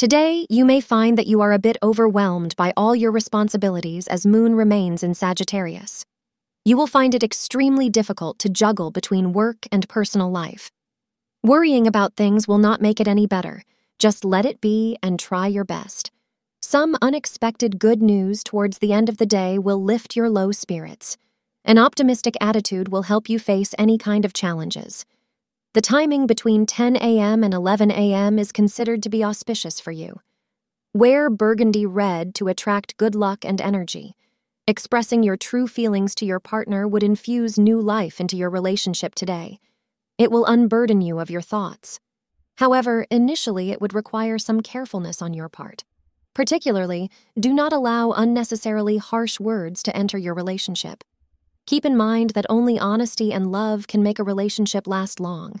Today, you may find that you are a bit overwhelmed by all your responsibilities as Moon remains in Sagittarius. You will find it extremely difficult to juggle between work and personal life. Worrying about things will not make it any better. Just let it be and try your best. Some unexpected good news towards the end of the day will lift your low spirits. An optimistic attitude will help you face any kind of challenges. The timing between 10 a.m. and 11 a.m. is considered to be auspicious for you. Wear burgundy red to attract good luck and energy. Expressing your true feelings to your partner would infuse new life into your relationship today. It will unburden you of your thoughts. However, initially it would require some carefulness on your part. Particularly, do not allow unnecessarily harsh words to enter your relationship. Keep in mind that only honesty and love can make a relationship last long.